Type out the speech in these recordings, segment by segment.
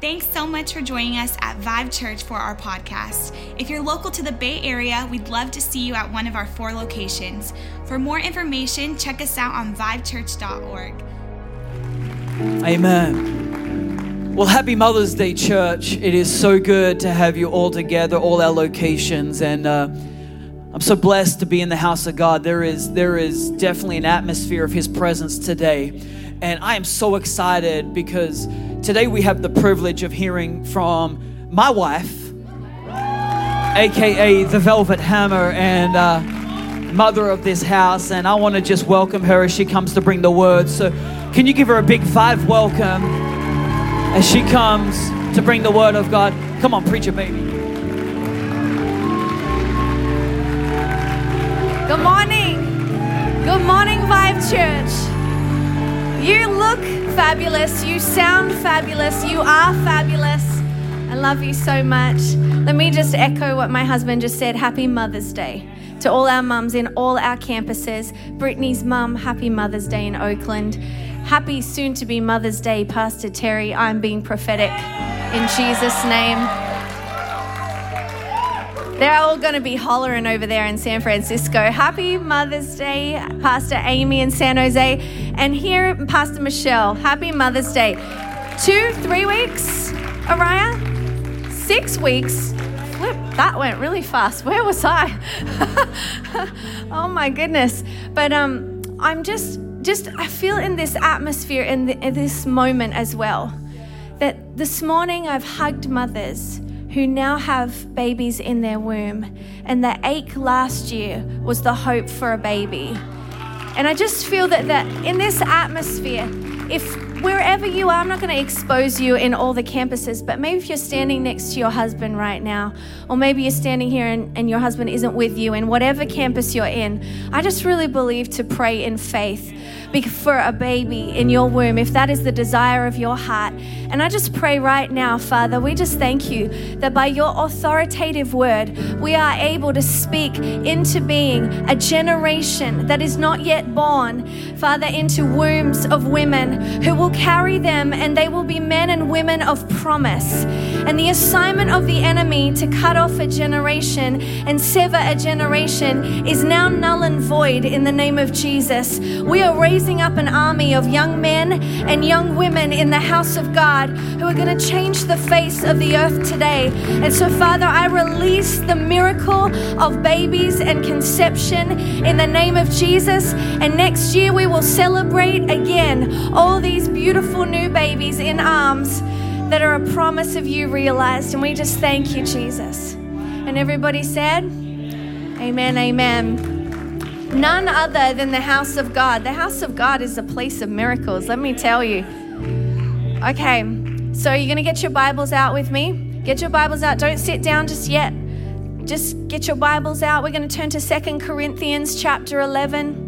Thanks so much for joining us at Vive Church for our podcast. If you're local to the Bay Area, we'd love to see you at one of our four locations. For more information, check us out on vivechurch.org. Amen. Well, happy Mother's Day, church. It is so good to have you all together, all our locations, and uh, I'm so blessed to be in the house of God. There is there is definitely an atmosphere of His presence today, and I am so excited because today we have the privilege of hearing from my wife, aka the Velvet Hammer, and uh, mother of this house. And I want to just welcome her as she comes to bring the word. So, can you give her a big five welcome as she comes to bring the word of God? Come on, preacher, baby. Good morning. Good morning, Vive Church. You look fabulous. You sound fabulous. You are fabulous. I love you so much. Let me just echo what my husband just said. Happy Mother's Day to all our mums in all our campuses. Brittany's mum, happy Mother's Day in Oakland. Happy soon to be Mother's Day, Pastor Terry. I'm being prophetic in Jesus' name. They're all going to be hollering over there in San Francisco. Happy Mother's Day, Pastor Amy in San Jose. And here, Pastor Michelle. Happy Mother's Day. Two, three weeks, Araya? Six weeks. Flip, that went really fast. Where was I? oh my goodness. But um, I'm just, just, I feel in this atmosphere, in, the, in this moment as well, that this morning I've hugged mothers who now have babies in their womb. And the ache last year was the hope for a baby. And I just feel that, that in this atmosphere, if wherever you are, I'm not going to expose you in all the campuses, but maybe if you're standing next to your husband right now, or maybe you're standing here and, and your husband isn't with you, in whatever campus you're in, I just really believe to pray in faith for a baby in your womb, if that is the desire of your heart. And I just pray right now, Father, we just thank you that by your authoritative word, we are able to speak into being a generation that is not yet born, Father, into wombs of women who will carry them and they will be men and women of promise. And the assignment of the enemy to cut off a generation and sever a generation is now null and void in the name of Jesus. We are raising up an army of young men and young women in the house of God who are going to change the face of the earth today. And so, Father, I release the miracle of babies and conception in the name of Jesus. And next year, we will celebrate again all these beautiful new babies in arms that are a promise of you realized. And we just thank you, Jesus. And everybody said, Amen, amen. None other than the house of God. The house of God is a place of miracles, let me tell you. Okay, so you're going to get your Bibles out with me. Get your Bibles out. Don't sit down just yet. Just get your Bibles out. We're going to turn to Second Corinthians chapter 11.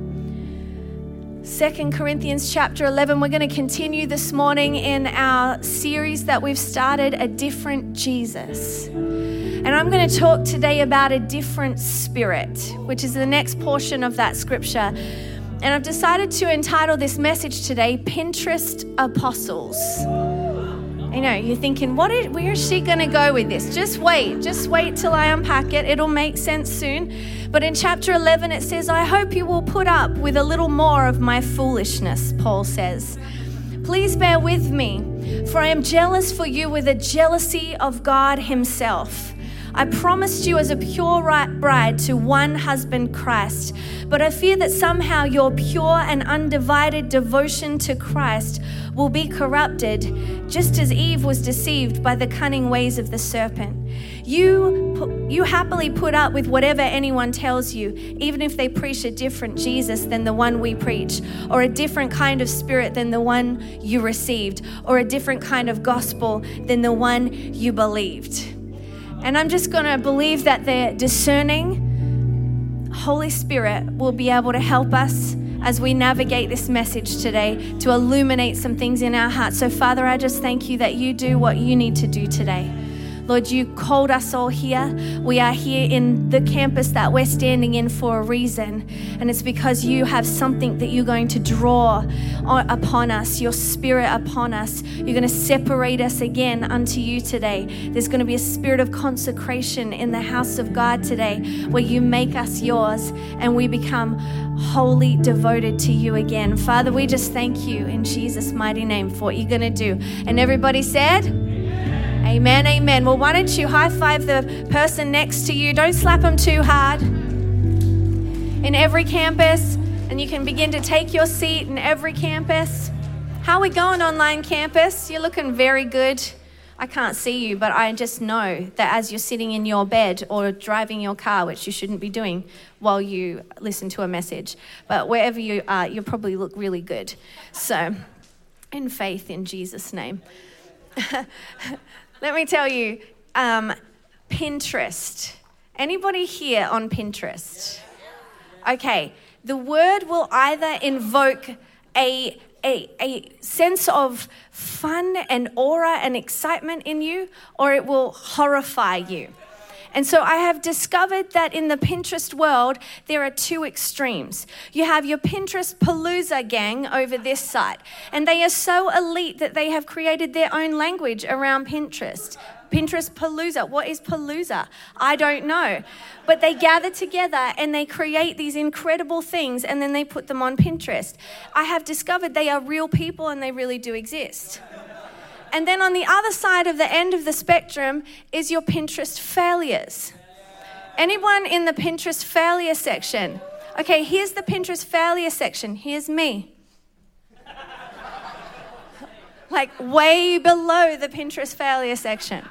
2 Corinthians chapter 11. We're going to continue this morning in our series that we've started, A Different Jesus. And I'm going to talk today about a different spirit, which is the next portion of that scripture. And I've decided to entitle this message today, Pinterest Apostles. You know, you're thinking, what is, where is she going to go with this? Just wait. Just wait till I unpack it. It'll make sense soon. But in chapter 11, it says, I hope you will put up with a little more of my foolishness, Paul says. Please bear with me, for I am jealous for you with a jealousy of God Himself. I promised you as a pure bride to one husband, Christ. But I fear that somehow your pure and undivided devotion to Christ will be corrupted, just as Eve was deceived by the cunning ways of the serpent. You, you happily put up with whatever anyone tells you, even if they preach a different Jesus than the one we preach, or a different kind of spirit than the one you received, or a different kind of gospel than the one you believed. And I'm just going to believe that the discerning Holy Spirit will be able to help us as we navigate this message today to illuminate some things in our hearts. So, Father, I just thank you that you do what you need to do today. Lord, you called us all here. We are here in the campus that we're standing in for a reason. And it's because you have something that you're going to draw upon us, your spirit upon us. You're going to separate us again unto you today. There's going to be a spirit of consecration in the house of God today where you make us yours and we become wholly devoted to you again. Father, we just thank you in Jesus' mighty name for what you're going to do. And everybody said, Amen, amen. Well, why don't you high five the person next to you? Don't slap them too hard. In every campus, and you can begin to take your seat in every campus. How are we going, online campus? You're looking very good. I can't see you, but I just know that as you're sitting in your bed or driving your car, which you shouldn't be doing while you listen to a message, but wherever you are, you probably look really good. So, in faith in Jesus' name. Let me tell you, um, Pinterest. Anybody here on Pinterest? Okay, the word will either invoke a a, a sense of fun and aura and excitement in you, or it will horrify you. And so I have discovered that in the Pinterest world, there are two extremes. You have your Pinterest Palooza gang over this site, and they are so elite that they have created their own language around Pinterest. Pinterest Palooza. What is Palooza? I don't know. But they gather together and they create these incredible things and then they put them on Pinterest. I have discovered they are real people and they really do exist. And then on the other side of the end of the spectrum is your Pinterest failures. Anyone in the Pinterest failure section? Okay, here's the Pinterest failure section. Here's me. like way below the Pinterest failure section.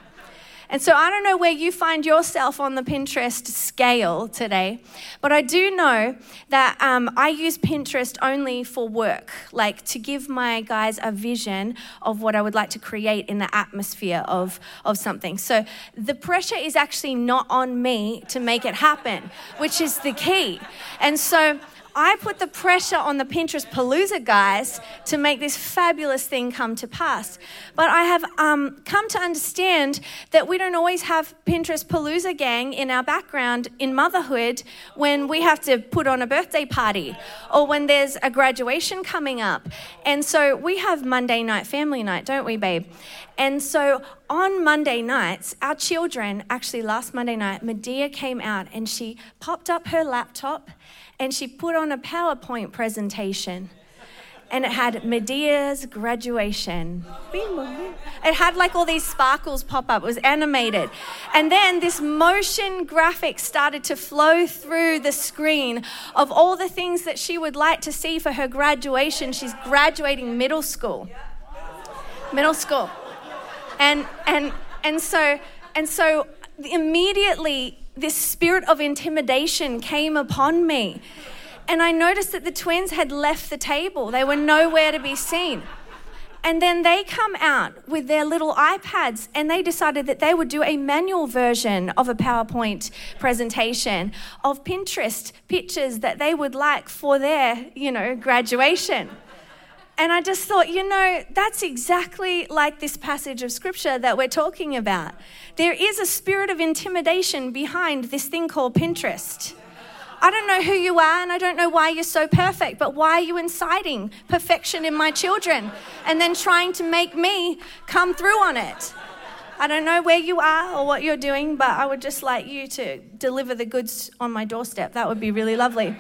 And so I don't know where you find yourself on the Pinterest scale today, but I do know that um, I use Pinterest only for work, like to give my guys a vision of what I would like to create in the atmosphere of, of something. So the pressure is actually not on me to make it happen, which is the key. And so I put the pressure on the Pinterest Palooza guys to make this fabulous thing come to pass. But I have um, come to understand that we don't always have Pinterest Palooza gang in our background in motherhood when we have to put on a birthday party or when there's a graduation coming up. And so we have Monday night family night, don't we, babe? And so on Monday nights, our children, actually last Monday night, Medea came out and she popped up her laptop and she put on a PowerPoint presentation. And it had Medea's graduation. It had like all these sparkles pop up. It was animated. And then this motion graphic started to flow through the screen of all the things that she would like to see for her graduation. She's graduating middle school. Middle school. And and and so and so immediately this spirit of intimidation came upon me. And I noticed that the twins had left the table, they were nowhere to be seen. And then they come out with their little iPads and they decided that they would do a manual version of a PowerPoint presentation of Pinterest pictures that they would like for their, you know, graduation. And I just thought, you know, that's exactly like this passage of scripture that we're talking about. There is a spirit of intimidation behind this thing called Pinterest. I don't know who you are and I don't know why you're so perfect, but why are you inciting perfection in my children and then trying to make me come through on it? I don't know where you are or what you're doing, but I would just like you to deliver the goods on my doorstep. That would be really lovely.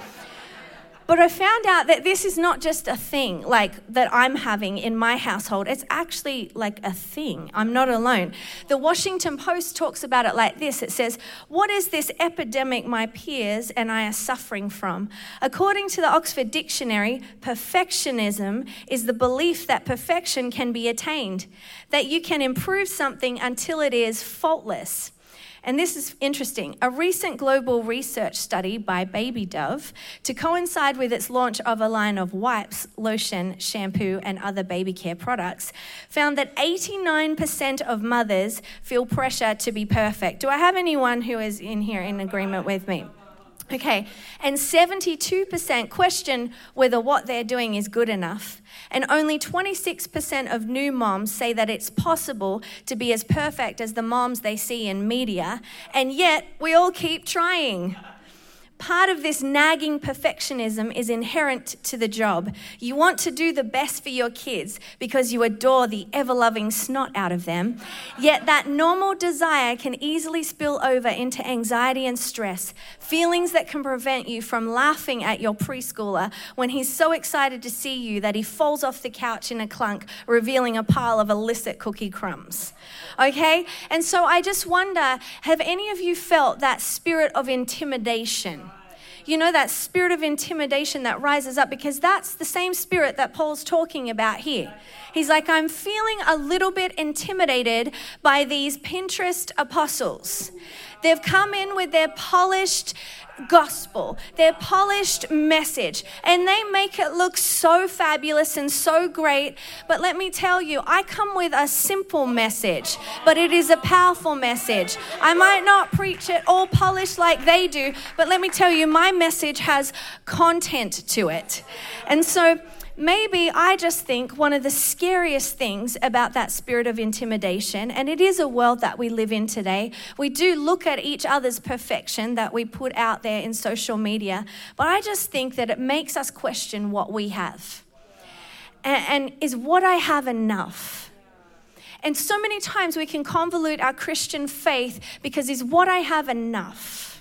But I found out that this is not just a thing like that I'm having in my household. It's actually like a thing. I'm not alone. The Washington Post talks about it like this it says, What is this epidemic my peers and I are suffering from? According to the Oxford Dictionary, perfectionism is the belief that perfection can be attained, that you can improve something until it is faultless. And this is interesting. A recent global research study by Baby Dove, to coincide with its launch of a line of wipes, lotion, shampoo, and other baby care products, found that 89% of mothers feel pressure to be perfect. Do I have anyone who is in here in agreement with me? Okay, and 72% question whether what they're doing is good enough. And only 26% of new moms say that it's possible to be as perfect as the moms they see in media. And yet, we all keep trying. Part of this nagging perfectionism is inherent to the job. You want to do the best for your kids because you adore the ever loving snot out of them. Yet that normal desire can easily spill over into anxiety and stress, feelings that can prevent you from laughing at your preschooler when he's so excited to see you that he falls off the couch in a clunk, revealing a pile of illicit cookie crumbs. Okay? And so I just wonder have any of you felt that spirit of intimidation? You know, that spirit of intimidation that rises up because that's the same spirit that Paul's talking about here. He's like, I'm feeling a little bit intimidated by these Pinterest apostles. They've come in with their polished gospel, their polished message, and they make it look so fabulous and so great. But let me tell you, I come with a simple message, but it is a powerful message. I might not preach it all polished like they do, but let me tell you, my message has content to it. And so, maybe I just think one of the scariest things about that spirit of intimidation, and it is a world that we live in today, we do look at each other's perfection that we put out there in social media, but I just think that it makes us question what we have. And, and is what I have enough? And so many times we can convolute our Christian faith because is what I have enough?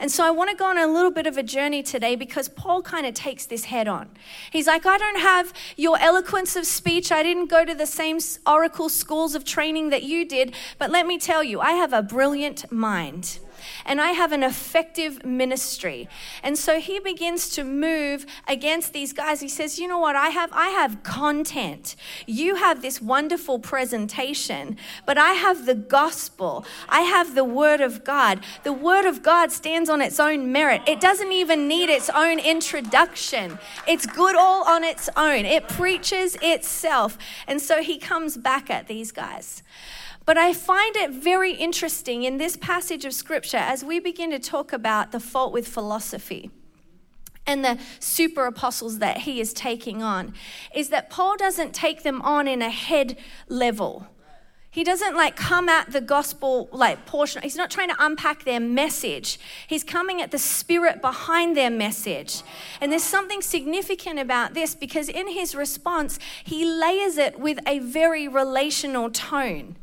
And so I want to go on a little bit of a journey today because Paul kind of takes this head on. He's like, I don't have your eloquence of speech. I didn't go to the same oracle schools of training that you did. But let me tell you, I have a brilliant mind and I have an effective ministry. And so he begins to move against these guys. He says, "You know what? I have I have content. You have this wonderful presentation, but I have the gospel. I have the word of God. The word of God stands on its own merit. It doesn't even need its own introduction. It's good all on its own. It preaches itself." And so he comes back at these guys. But I find it very interesting in this passage of scripture as we begin to talk about the fault with philosophy and the super apostles that he is taking on is that Paul doesn't take them on in a head level. He doesn't like come at the gospel like portion. He's not trying to unpack their message. He's coming at the spirit behind their message. And there's something significant about this because in his response, he layers it with a very relational tone.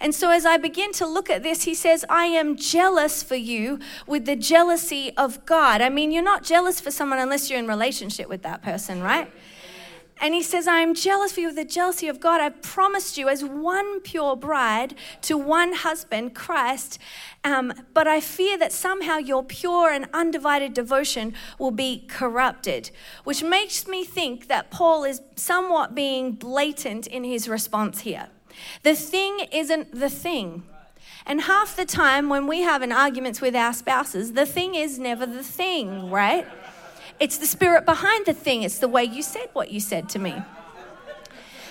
And so, as I begin to look at this, he says, I am jealous for you with the jealousy of God. I mean, you're not jealous for someone unless you're in relationship with that person, right? And he says, I am jealous for you with the jealousy of God. I've promised you as one pure bride to one husband, Christ. Um, but I fear that somehow your pure and undivided devotion will be corrupted, which makes me think that Paul is somewhat being blatant in his response here. The thing isn't the thing. And half the time when we have an arguments with our spouses, the thing is never the thing, right? It's the spirit behind the thing. It's the way you said what you said to me.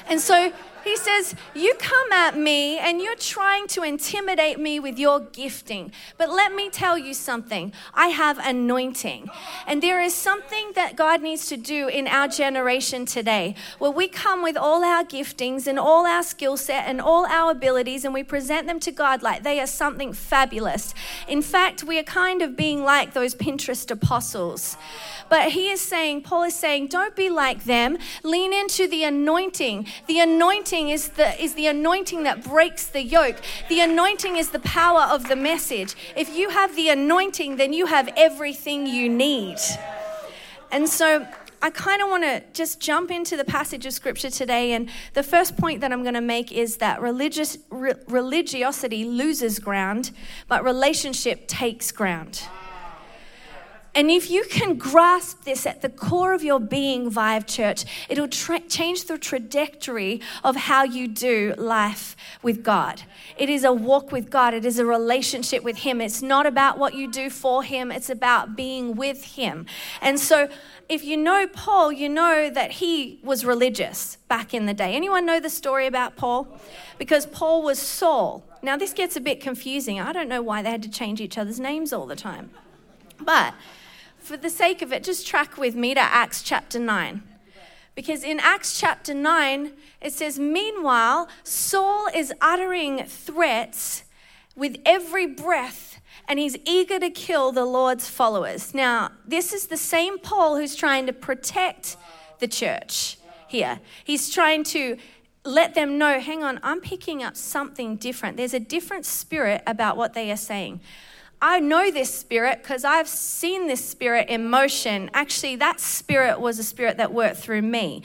And so he says, You come at me and you're trying to intimidate me with your gifting. But let me tell you something I have anointing. And there is something that God needs to do in our generation today where we come with all our giftings and all our skill set and all our abilities and we present them to God like they are something fabulous. In fact, we are kind of being like those Pinterest apostles. But he is saying, Paul is saying, don't be like them. Lean into the anointing. The anointing is the, is the anointing that breaks the yoke. The anointing is the power of the message. If you have the anointing, then you have everything you need. And so I kind of want to just jump into the passage of scripture today. And the first point that I'm going to make is that religious, re- religiosity loses ground, but relationship takes ground. And if you can grasp this at the core of your being, Vive Church, it'll tra- change the trajectory of how you do life with God. It is a walk with God, it is a relationship with Him. It's not about what you do for Him, it's about being with Him. And so, if you know Paul, you know that he was religious back in the day. Anyone know the story about Paul? Because Paul was Saul. Now, this gets a bit confusing. I don't know why they had to change each other's names all the time. But for the sake of it, just track with me to Acts chapter 9. Because in Acts chapter 9, it says, Meanwhile, Saul is uttering threats with every breath, and he's eager to kill the Lord's followers. Now, this is the same Paul who's trying to protect the church here. He's trying to let them know hang on, I'm picking up something different. There's a different spirit about what they are saying. I know this spirit because I've seen this spirit in motion. Actually, that spirit was a spirit that worked through me.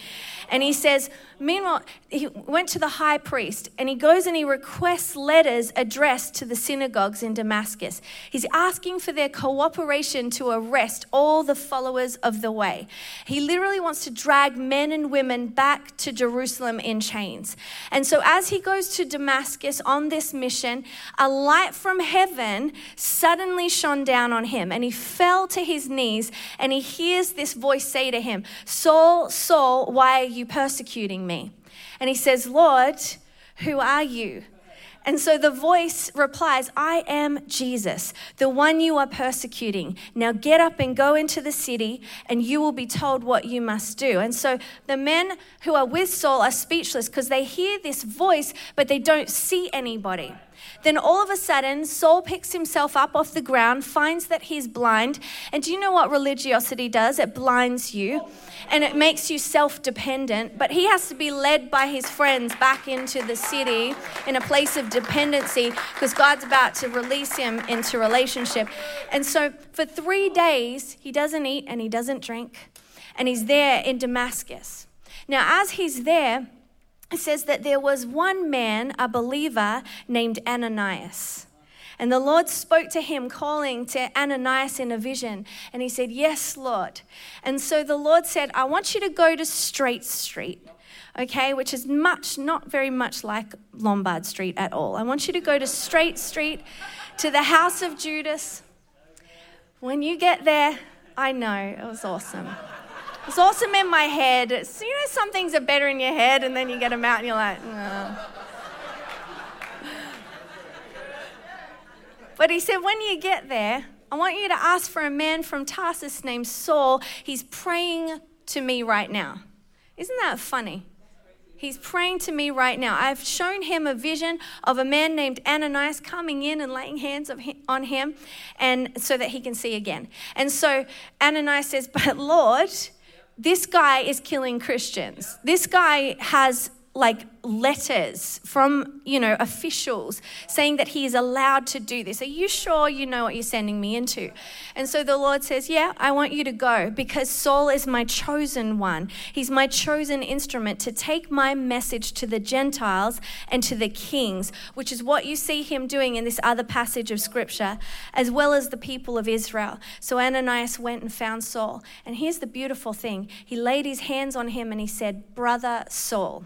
And he says, Meanwhile, he went to the high priest and he goes and he requests letters addressed to the synagogues in Damascus. He's asking for their cooperation to arrest all the followers of the way. He literally wants to drag men and women back to Jerusalem in chains. And so, as he goes to Damascus on this mission, a light from heaven suddenly shone down on him and he fell to his knees and he hears this voice say to him, Saul, Saul, why are you persecuting me? And he says, Lord, who are you? And so the voice replies, I am Jesus, the one you are persecuting. Now get up and go into the city, and you will be told what you must do. And so the men who are with Saul are speechless because they hear this voice, but they don't see anybody. Then all of a sudden, Saul picks himself up off the ground, finds that he's blind. And do you know what religiosity does? It blinds you and it makes you self dependent. But he has to be led by his friends back into the city in a place of dependency because God's about to release him into relationship. And so for three days, he doesn't eat and he doesn't drink. And he's there in Damascus. Now, as he's there, it says that there was one man, a believer, named Ananias. And the Lord spoke to him, calling to Ananias in a vision. And he said, Yes, Lord. And so the Lord said, I want you to go to Straight Street, okay, which is much, not very much like Lombard Street at all. I want you to go to Straight Street to the house of Judas. When you get there, I know, it was awesome. It's awesome in my head. It's, you know, some things are better in your head, and then you get them out, and you're like, no. But he said, when you get there, I want you to ask for a man from Tarsus named Saul. He's praying to me right now. Isn't that funny? He's praying to me right now. I've shown him a vision of a man named Ananias coming in and laying hands on him and so that he can see again. And so Ananias says, "But Lord, this guy is killing Christians. This guy has like letters from you know officials saying that he is allowed to do this. Are you sure you know what you're sending me into? And so the lord says yeah i want you to go because saul is my chosen one. He's my chosen instrument to take my message to the gentiles and to the kings which is what you see him doing in this other passage of scripture as well as the people of israel. So ananias went and found saul and here's the beautiful thing. He laid his hands on him and he said brother saul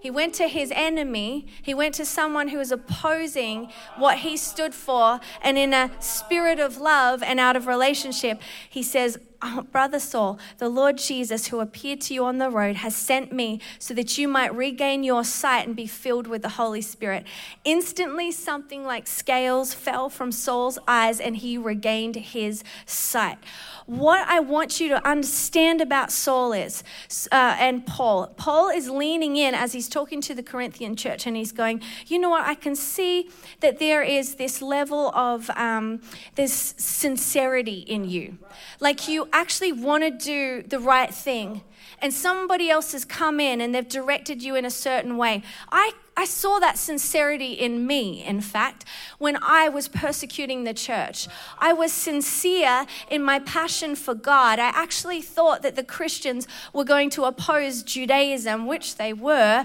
he went to his enemy. He went to someone who was opposing what he stood for. And in a spirit of love and out of relationship, he says, oh, Brother Saul, the Lord Jesus, who appeared to you on the road, has sent me so that you might regain your sight and be filled with the Holy Spirit. Instantly, something like scales fell from Saul's eyes and he regained his sight. What I want you to understand about Saul is, uh, and Paul, Paul is leaning in as he's talking to the Corinthian church and he's going, You know what? I can see that there is this level of um, this sincerity in you. Like you actually want to do the right thing, and somebody else has come in and they've directed you in a certain way. I, I saw that sincerity in me, in fact, when I was persecuting the church. I was sincere in my passion for God. I actually thought that the Christians were going to oppose Judaism, which they were,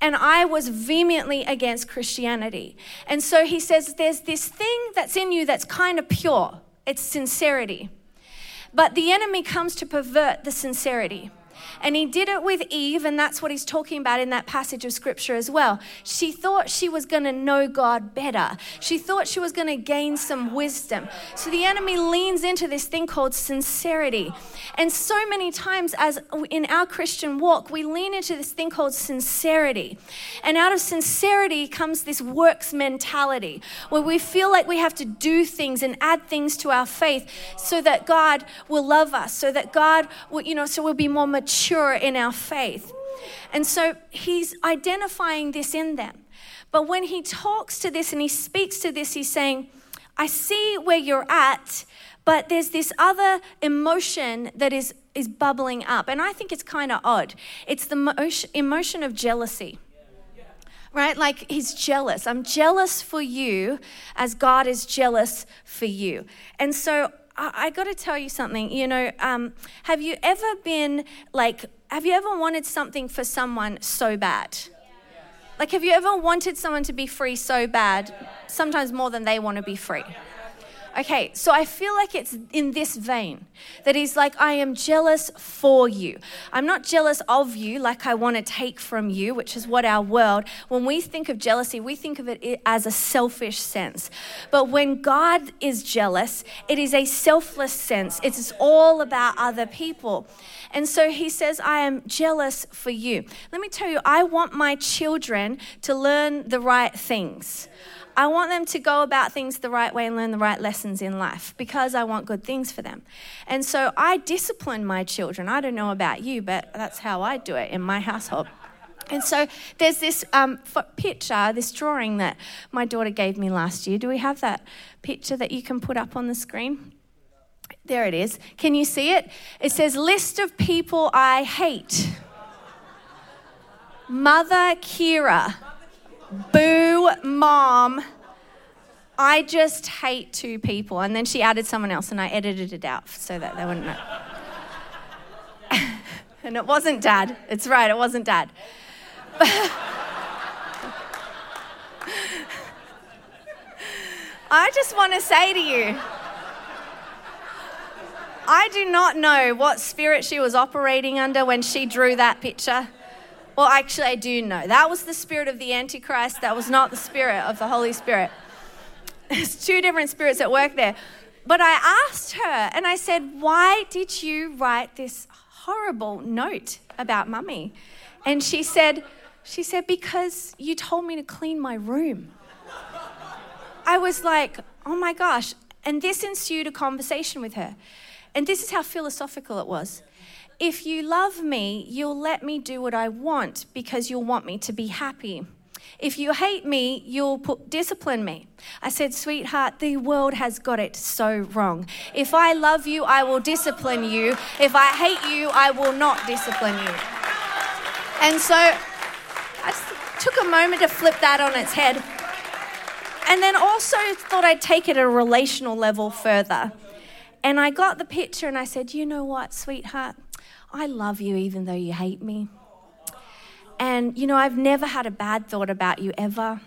and I was vehemently against Christianity. And so he says, There's this thing that's in you that's kind of pure, it's sincerity. But the enemy comes to pervert the sincerity. And he did it with Eve, and that's what he's talking about in that passage of scripture as well. She thought she was going to know God better. She thought she was going to gain some wisdom. So the enemy leans into this thing called sincerity. And so many times, as in our Christian walk, we lean into this thing called sincerity. And out of sincerity comes this works mentality where we feel like we have to do things and add things to our faith so that God will love us, so that God will, you know, so we'll be more mature in our faith. And so he's identifying this in them. But when he talks to this and he speaks to this, he's saying, I see where you're at, but there's this other emotion that is, is bubbling up. And I think it's kind of odd. It's the emotion of jealousy right? Like he's jealous. I'm jealous for you as God is jealous for you. And so I, I got to tell you something. You know, um, have you ever been like, have you ever wanted something for someone so bad? Like, have you ever wanted someone to be free so bad, sometimes more than they want to be free? Okay, so I feel like it's in this vein that he's like, I am jealous for you. I'm not jealous of you like I want to take from you, which is what our world, when we think of jealousy, we think of it as a selfish sense. But when God is jealous, it is a selfless sense, it's all about other people. And so he says, I am jealous for you. Let me tell you, I want my children to learn the right things. I want them to go about things the right way and learn the right lessons in life because I want good things for them. And so I discipline my children. I don't know about you, but that's how I do it in my household. And so there's this um, picture, this drawing that my daughter gave me last year. Do we have that picture that you can put up on the screen? There it is. Can you see it? It says, List of people I hate. Mother Kira. Boo, mom. I just hate two people. And then she added someone else, and I edited it out so that they wouldn't know. and it wasn't dad. It's right, it wasn't dad. I just want to say to you, I do not know what spirit she was operating under when she drew that picture. Well, actually, I do know. That was the spirit of the Antichrist. That was not the spirit of the Holy Spirit. There's two different spirits at work there. But I asked her and I said, Why did you write this horrible note about mummy? And she said, she said, because you told me to clean my room. I was like, oh my gosh. And this ensued a conversation with her. And this is how philosophical it was. If you love me, you'll let me do what I want because you'll want me to be happy. If you hate me, you'll put, discipline me. I said, Sweetheart, the world has got it so wrong. If I love you, I will discipline you. If I hate you, I will not discipline you. And so I took a moment to flip that on its head. And then also thought I'd take it a relational level further. And I got the picture and I said, You know what, sweetheart? I love you even though you hate me. And, you know, I've never had a bad thought about you ever.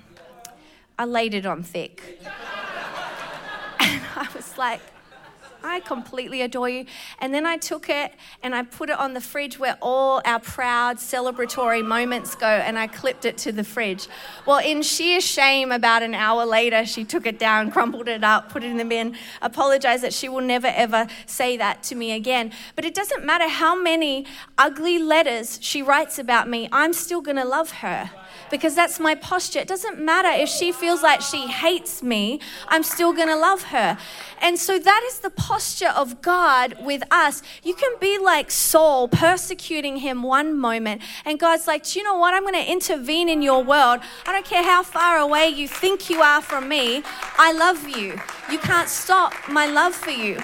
I laid it on thick. and I was like, I completely adore you. And then I took it and I put it on the fridge where all our proud celebratory moments go, and I clipped it to the fridge. Well, in sheer shame, about an hour later, she took it down, crumpled it up, put it in the bin, apologized that she will never ever say that to me again. But it doesn't matter how many ugly letters she writes about me, I'm still going to love her because that's my posture. It doesn't matter if she feels like she hates me, I'm still going to love her. And so that is the posture of God with us. You can be like Saul, persecuting him one moment, and God's like, Do you know what? I'm going to intervene in your world. I don't care how far away you think you are from me, I love you. You can't stop my love for you.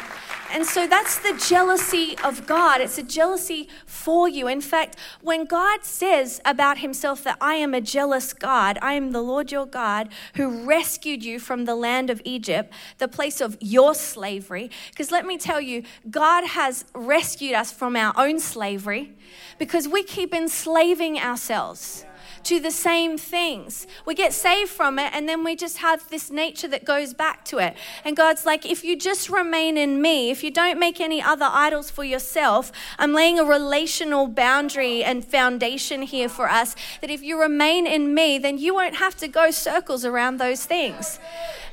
And so that's the jealousy of God. It's a jealousy for you. In fact, when God says about himself that I am a jealous God, I am the Lord your God who rescued you from the land of Egypt, the place of your slavery. Because let me tell you, God has rescued us from our own slavery because we keep enslaving ourselves to the same things. We get saved from it, and then we just have this nature that goes back to it. And God's like, if you just remain in me, if you don't make any other idols for yourself, I'm laying a relational boundary and foundation here for us that if you remain in me, then you won't have to go circles around those things.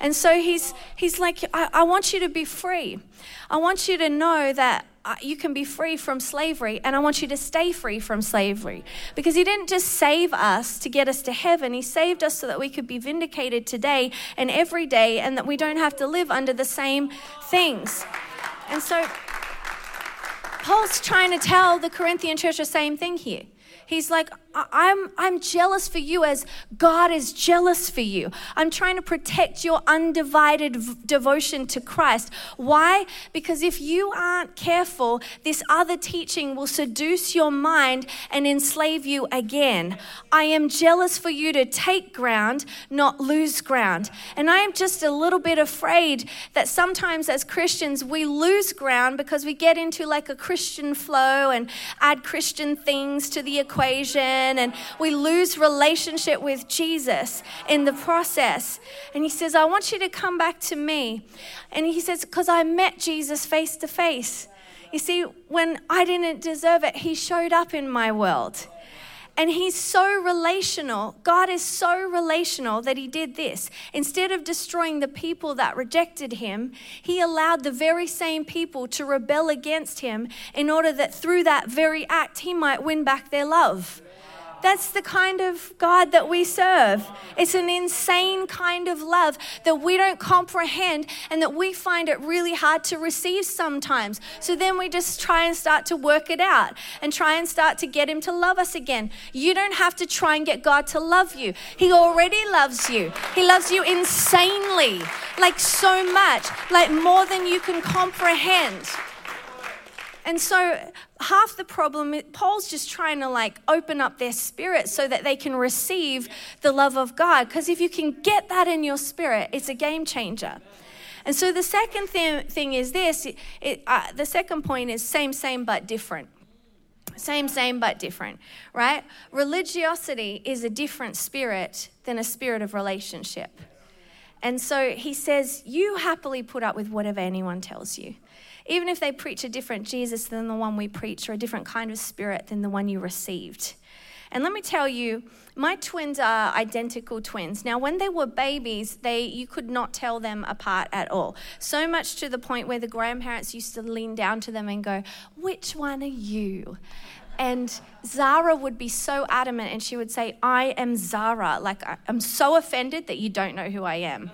And so he's, he's like, I, I want you to be free. I want you to know that you can be free from slavery, and I want you to stay free from slavery. Because He didn't just save us to get us to heaven, He saved us so that we could be vindicated today and every day, and that we don't have to live under the same things. And so, Paul's trying to tell the Corinthian church the same thing here. He's like, I'm, I'm jealous for you as God is jealous for you. I'm trying to protect your undivided v- devotion to Christ. Why? Because if you aren't careful, this other teaching will seduce your mind and enslave you again. I am jealous for you to take ground, not lose ground. And I am just a little bit afraid that sometimes as Christians, we lose ground because we get into like a Christian flow and add Christian things to the equation equation and we lose relationship with Jesus in the process. And he says, I want you to come back to me. And he says, Because I met Jesus face to face. You see, when I didn't deserve it, he showed up in my world. And he's so relational. God is so relational that he did this. Instead of destroying the people that rejected him, he allowed the very same people to rebel against him in order that through that very act, he might win back their love. That's the kind of God that we serve. It's an insane kind of love that we don't comprehend and that we find it really hard to receive sometimes. So then we just try and start to work it out and try and start to get Him to love us again. You don't have to try and get God to love you, He already loves you. He loves you insanely, like so much, like more than you can comprehend. And so half the problem, Paul's just trying to like open up their spirit so that they can receive the love of God. Because if you can get that in your spirit, it's a game changer. And so the second thing, thing is this it, uh, the second point is same, same, but different. Same, same, but different, right? Religiosity is a different spirit than a spirit of relationship. And so he says, You happily put up with whatever anyone tells you even if they preach a different Jesus than the one we preach or a different kind of spirit than the one you received. And let me tell you, my twins are identical twins. Now, when they were babies, they you could not tell them apart at all. So much to the point where the grandparents used to lean down to them and go, "Which one are you?" And Zara would be so adamant, and she would say, "I am Zara." Like I'm so offended that you don't know who I am.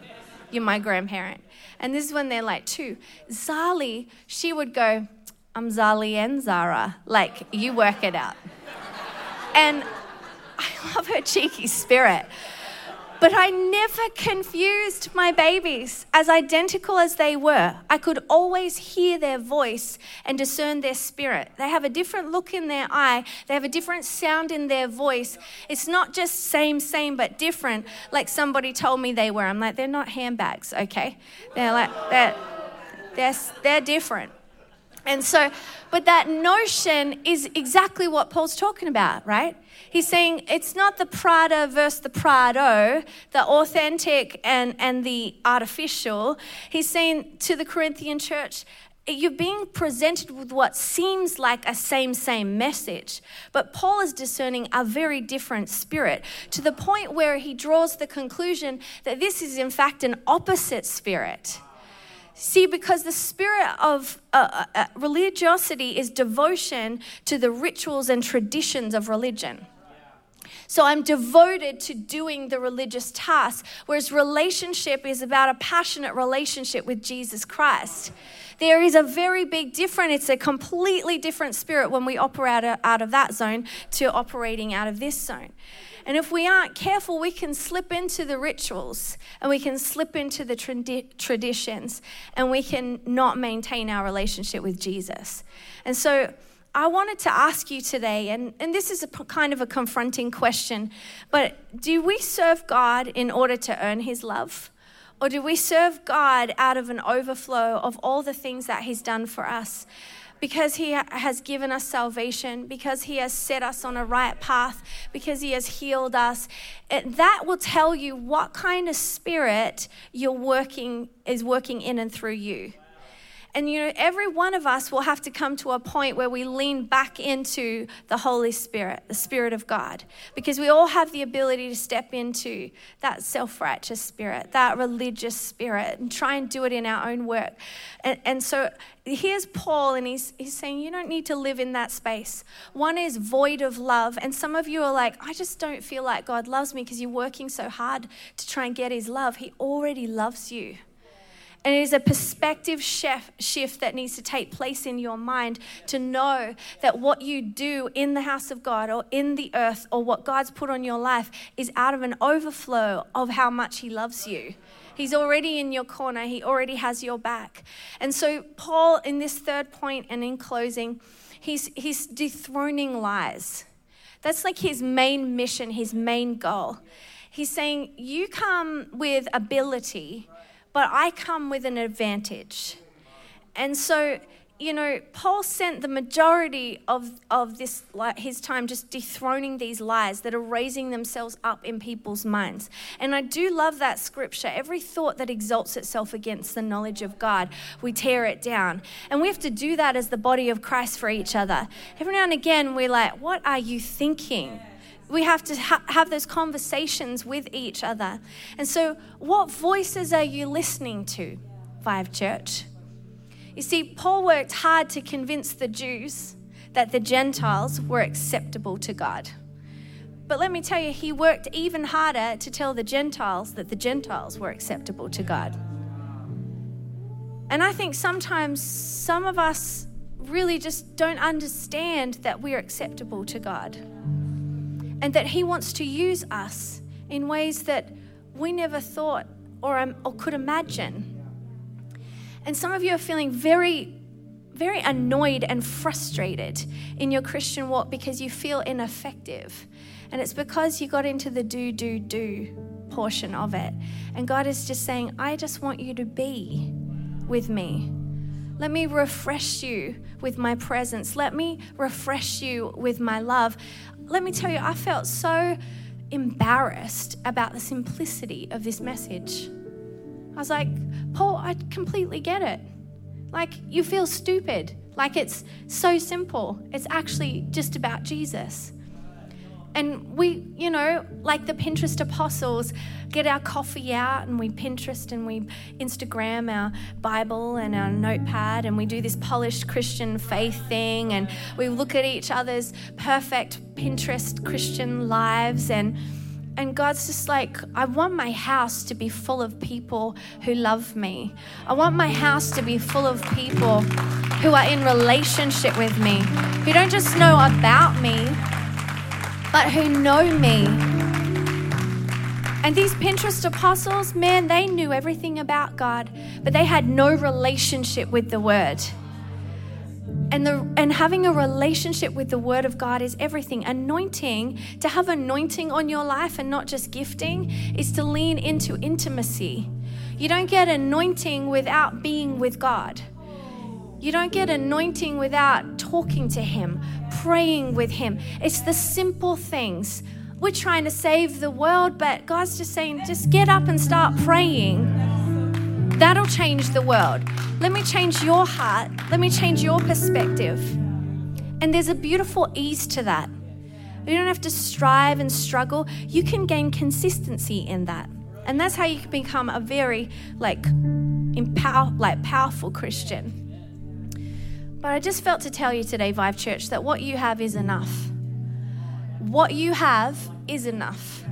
You're my grandparent. And this is when they're like two. Zali, she would go, I'm Zali and Zara. Like, you work it out. and I love her cheeky spirit. But I never confused my babies, as identical as they were. I could always hear their voice and discern their spirit. They have a different look in their eye, they have a different sound in their voice. It's not just same, same, but different, like somebody told me they were. I'm like, they're not handbags, okay? They're like, they're, they're, they're different. And so, but that notion is exactly what Paul's talking about, right? He's saying it's not the Prada versus the Prado, the authentic and, and the artificial. He's saying to the Corinthian church, you're being presented with what seems like a same, same message. But Paul is discerning a very different spirit to the point where he draws the conclusion that this is, in fact, an opposite spirit. See, because the spirit of uh, uh, uh, religiosity is devotion to the rituals and traditions of religion. So I'm devoted to doing the religious task, whereas relationship is about a passionate relationship with Jesus Christ. There is a very big difference. It's a completely different spirit when we operate out of that zone to operating out of this zone. And if we aren't careful, we can slip into the rituals and we can slip into the tradi- traditions and we can not maintain our relationship with Jesus. And so I wanted to ask you today, and, and this is a kind of a confronting question, but do we serve God in order to earn his love? Or do we serve God out of an overflow of all the things that he's done for us? because He has given us salvation, because He has set us on a right path, because He has healed us. It, that will tell you what kind of spirit you're working is working in and through you. And you know, every one of us will have to come to a point where we lean back into the Holy Spirit, the Spirit of God, because we all have the ability to step into that self righteous spirit, that religious spirit, and try and do it in our own work. And, and so here's Paul, and he's, he's saying, You don't need to live in that space. One is void of love. And some of you are like, I just don't feel like God loves me because you're working so hard to try and get his love. He already loves you. And it is a perspective shift that needs to take place in your mind to know that what you do in the house of God or in the earth or what God's put on your life is out of an overflow of how much He loves you. He's already in your corner, He already has your back. And so, Paul, in this third point and in closing, he's, he's dethroning lies. That's like his main mission, his main goal. He's saying, You come with ability but I come with an advantage. And so, you know, Paul spent the majority of, of this, his time just dethroning these lies that are raising themselves up in people's minds. And I do love that scripture. Every thought that exalts itself against the knowledge of God, we tear it down. And we have to do that as the body of Christ for each other. Every now and again, we're like, what are you thinking? We have to ha- have those conversations with each other. And so, what voices are you listening to, Vive Church? You see, Paul worked hard to convince the Jews that the Gentiles were acceptable to God. But let me tell you, he worked even harder to tell the Gentiles that the Gentiles were acceptable to God. And I think sometimes some of us really just don't understand that we're acceptable to God and that He wants to use us in ways that we never thought or, um, or could imagine. And some of you are feeling very, very annoyed and frustrated in your Christian walk because you feel ineffective. And it's because you got into the do, do, do portion of it. And God is just saying, I just want you to be with me. Let me refresh you with my presence. Let me refresh you with my love let me tell you, I felt so embarrassed about the simplicity of this message. I was like, Paul, I completely get it. Like, you feel stupid. Like, it's so simple. It's actually just about Jesus. And we, you know, like the Pinterest apostles, get our coffee out and we Pinterest and we Instagram our Bible and our notepad and we do this polished Christian faith thing and we look at each other's perfect Pinterest Christian lives and and God's just like, I want my house to be full of people who love me. I want my house to be full of people who are in relationship with me, who don't just know about me, but who know me. And these Pinterest apostles, man, they knew everything about God, but they had no relationship with the Word. And, the, and having a relationship with the Word of God is everything. Anointing, to have anointing on your life and not just gifting, is to lean into intimacy. You don't get anointing without being with God. You don't get anointing without talking to Him, praying with Him. It's the simple things. We're trying to save the world, but God's just saying, just get up and start praying. That'll change the world. Let me change your heart. Let me change your perspective. And there's a beautiful ease to that. You don't have to strive and struggle. You can gain consistency in that. And that's how you can become a very like empower like powerful Christian. But I just felt to tell you today, Vive Church, that what you have is enough. What you have is enough.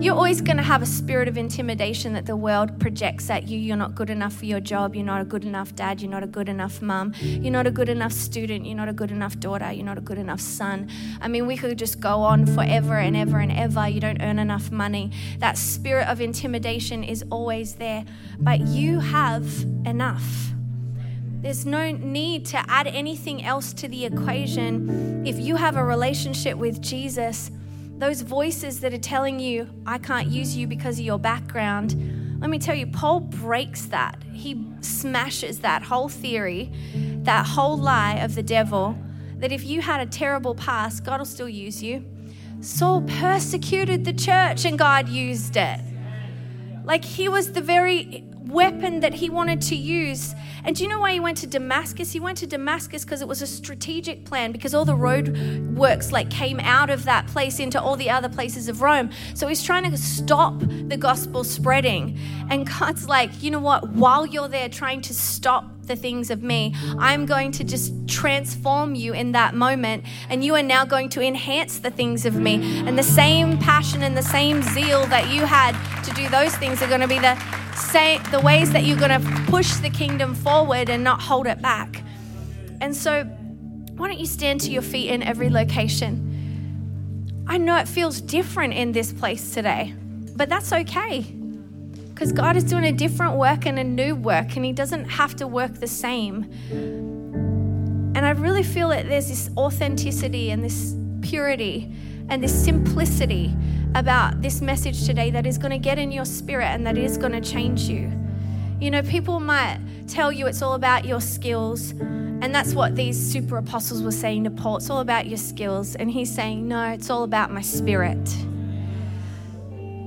You're always going to have a spirit of intimidation that the world projects at you. You're not good enough for your job. You're not a good enough dad. You're not a good enough mum. You're not a good enough student. You're not a good enough daughter. You're not a good enough son. I mean, we could just go on forever and ever and ever. You don't earn enough money. That spirit of intimidation is always there. But you have enough. There's no need to add anything else to the equation. If you have a relationship with Jesus, those voices that are telling you, I can't use you because of your background, let me tell you, Paul breaks that. He smashes that whole theory, that whole lie of the devil that if you had a terrible past, God will still use you. Saul persecuted the church and God used it. Like he was the very weapon that he wanted to use. And do you know why he went to Damascus? He went to Damascus because it was a strategic plan, because all the road works like came out of that place into all the other places of Rome. So he's trying to stop the gospel spreading. And God's like, you know what? While you're there trying to stop the things of me, I'm going to just transform you in that moment. And you are now going to enhance the things of me. And the same passion and the same zeal that you had to do those things are going to be the say the ways that you're going to push the kingdom forward and not hold it back. And so, why don't you stand to your feet in every location? I know it feels different in this place today, but that's okay. Because God is doing a different work and a new work, and He doesn't have to work the same. And I really feel that there's this authenticity and this purity and this simplicity about this message today that is going to get in your spirit and that is going to change you. You know, people might tell you it's all about your skills, and that's what these super apostles were saying to Paul. It's all about your skills. And he's saying, No, it's all about my spirit.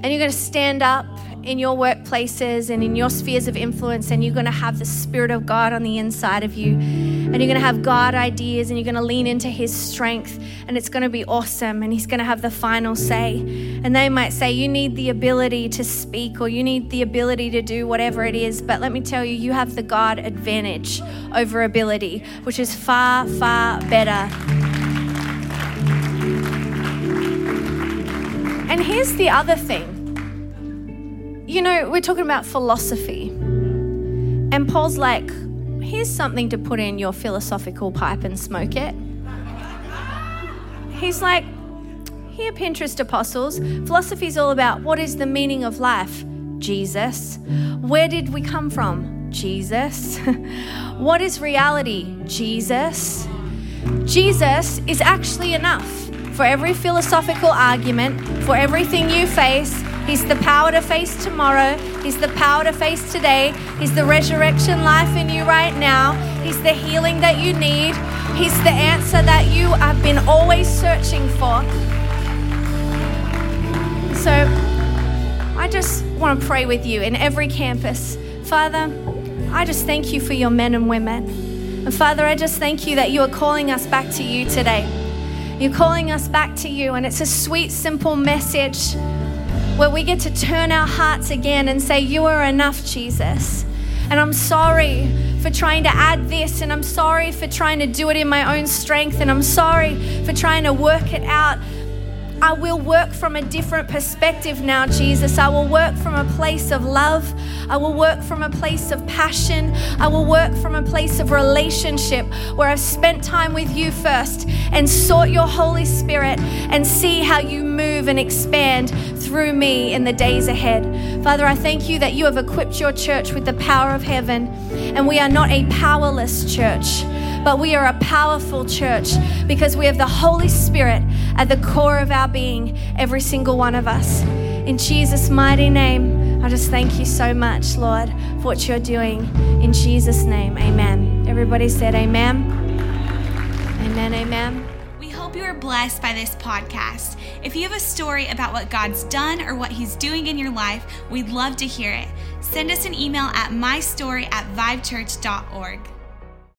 And you're going to stand up in your workplaces and in your spheres of influence, and you're going to have the Spirit of God on the inside of you. And you're going to have God ideas, and you're going to lean into His strength, and it's going to be awesome. And He's going to have the final say. And they might say, You need the ability to speak, or you need the ability to do whatever it is. But let me tell you, you have the God advantage over ability, which is far, far better. And here's the other thing you know, we're talking about philosophy. And Paul's like, here's something to put in your philosophical pipe and smoke it. He's like, here, Pinterest apostles, philosophy is all about what is the meaning of life? Jesus. Where did we come from? Jesus. what is reality? Jesus. Jesus is actually enough for every philosophical argument, for everything you face, He's the power to face tomorrow. He's the power to face today. He's the resurrection life in you right now. He's the healing that you need. He's the answer that you have been always searching for. So I just want to pray with you in every campus. Father, I just thank you for your men and women. And Father, I just thank you that you are calling us back to you today. You're calling us back to you, and it's a sweet, simple message where we get to turn our hearts again and say, You are enough, Jesus. And I'm sorry for trying to add this, and I'm sorry for trying to do it in my own strength, and I'm sorry for trying to work it out I will work from a different perspective now, Jesus. I will work from a place of love. I will work from a place of passion. I will work from a place of relationship where I've spent time with you first and sought your Holy Spirit and see how you move and expand through me in the days ahead. Father, I thank you that you have equipped your church with the power of heaven, and we are not a powerless church but we are a powerful church because we have the Holy Spirit at the core of our being, every single one of us. In Jesus' mighty name, I just thank you so much, Lord, for what you're doing. In Jesus' name, amen. Everybody said, Amen. Amen, amen. We hope you are blessed by this podcast. If you have a story about what God's done or what He's doing in your life, we'd love to hear it. Send us an email at mystory at vivechurch.org.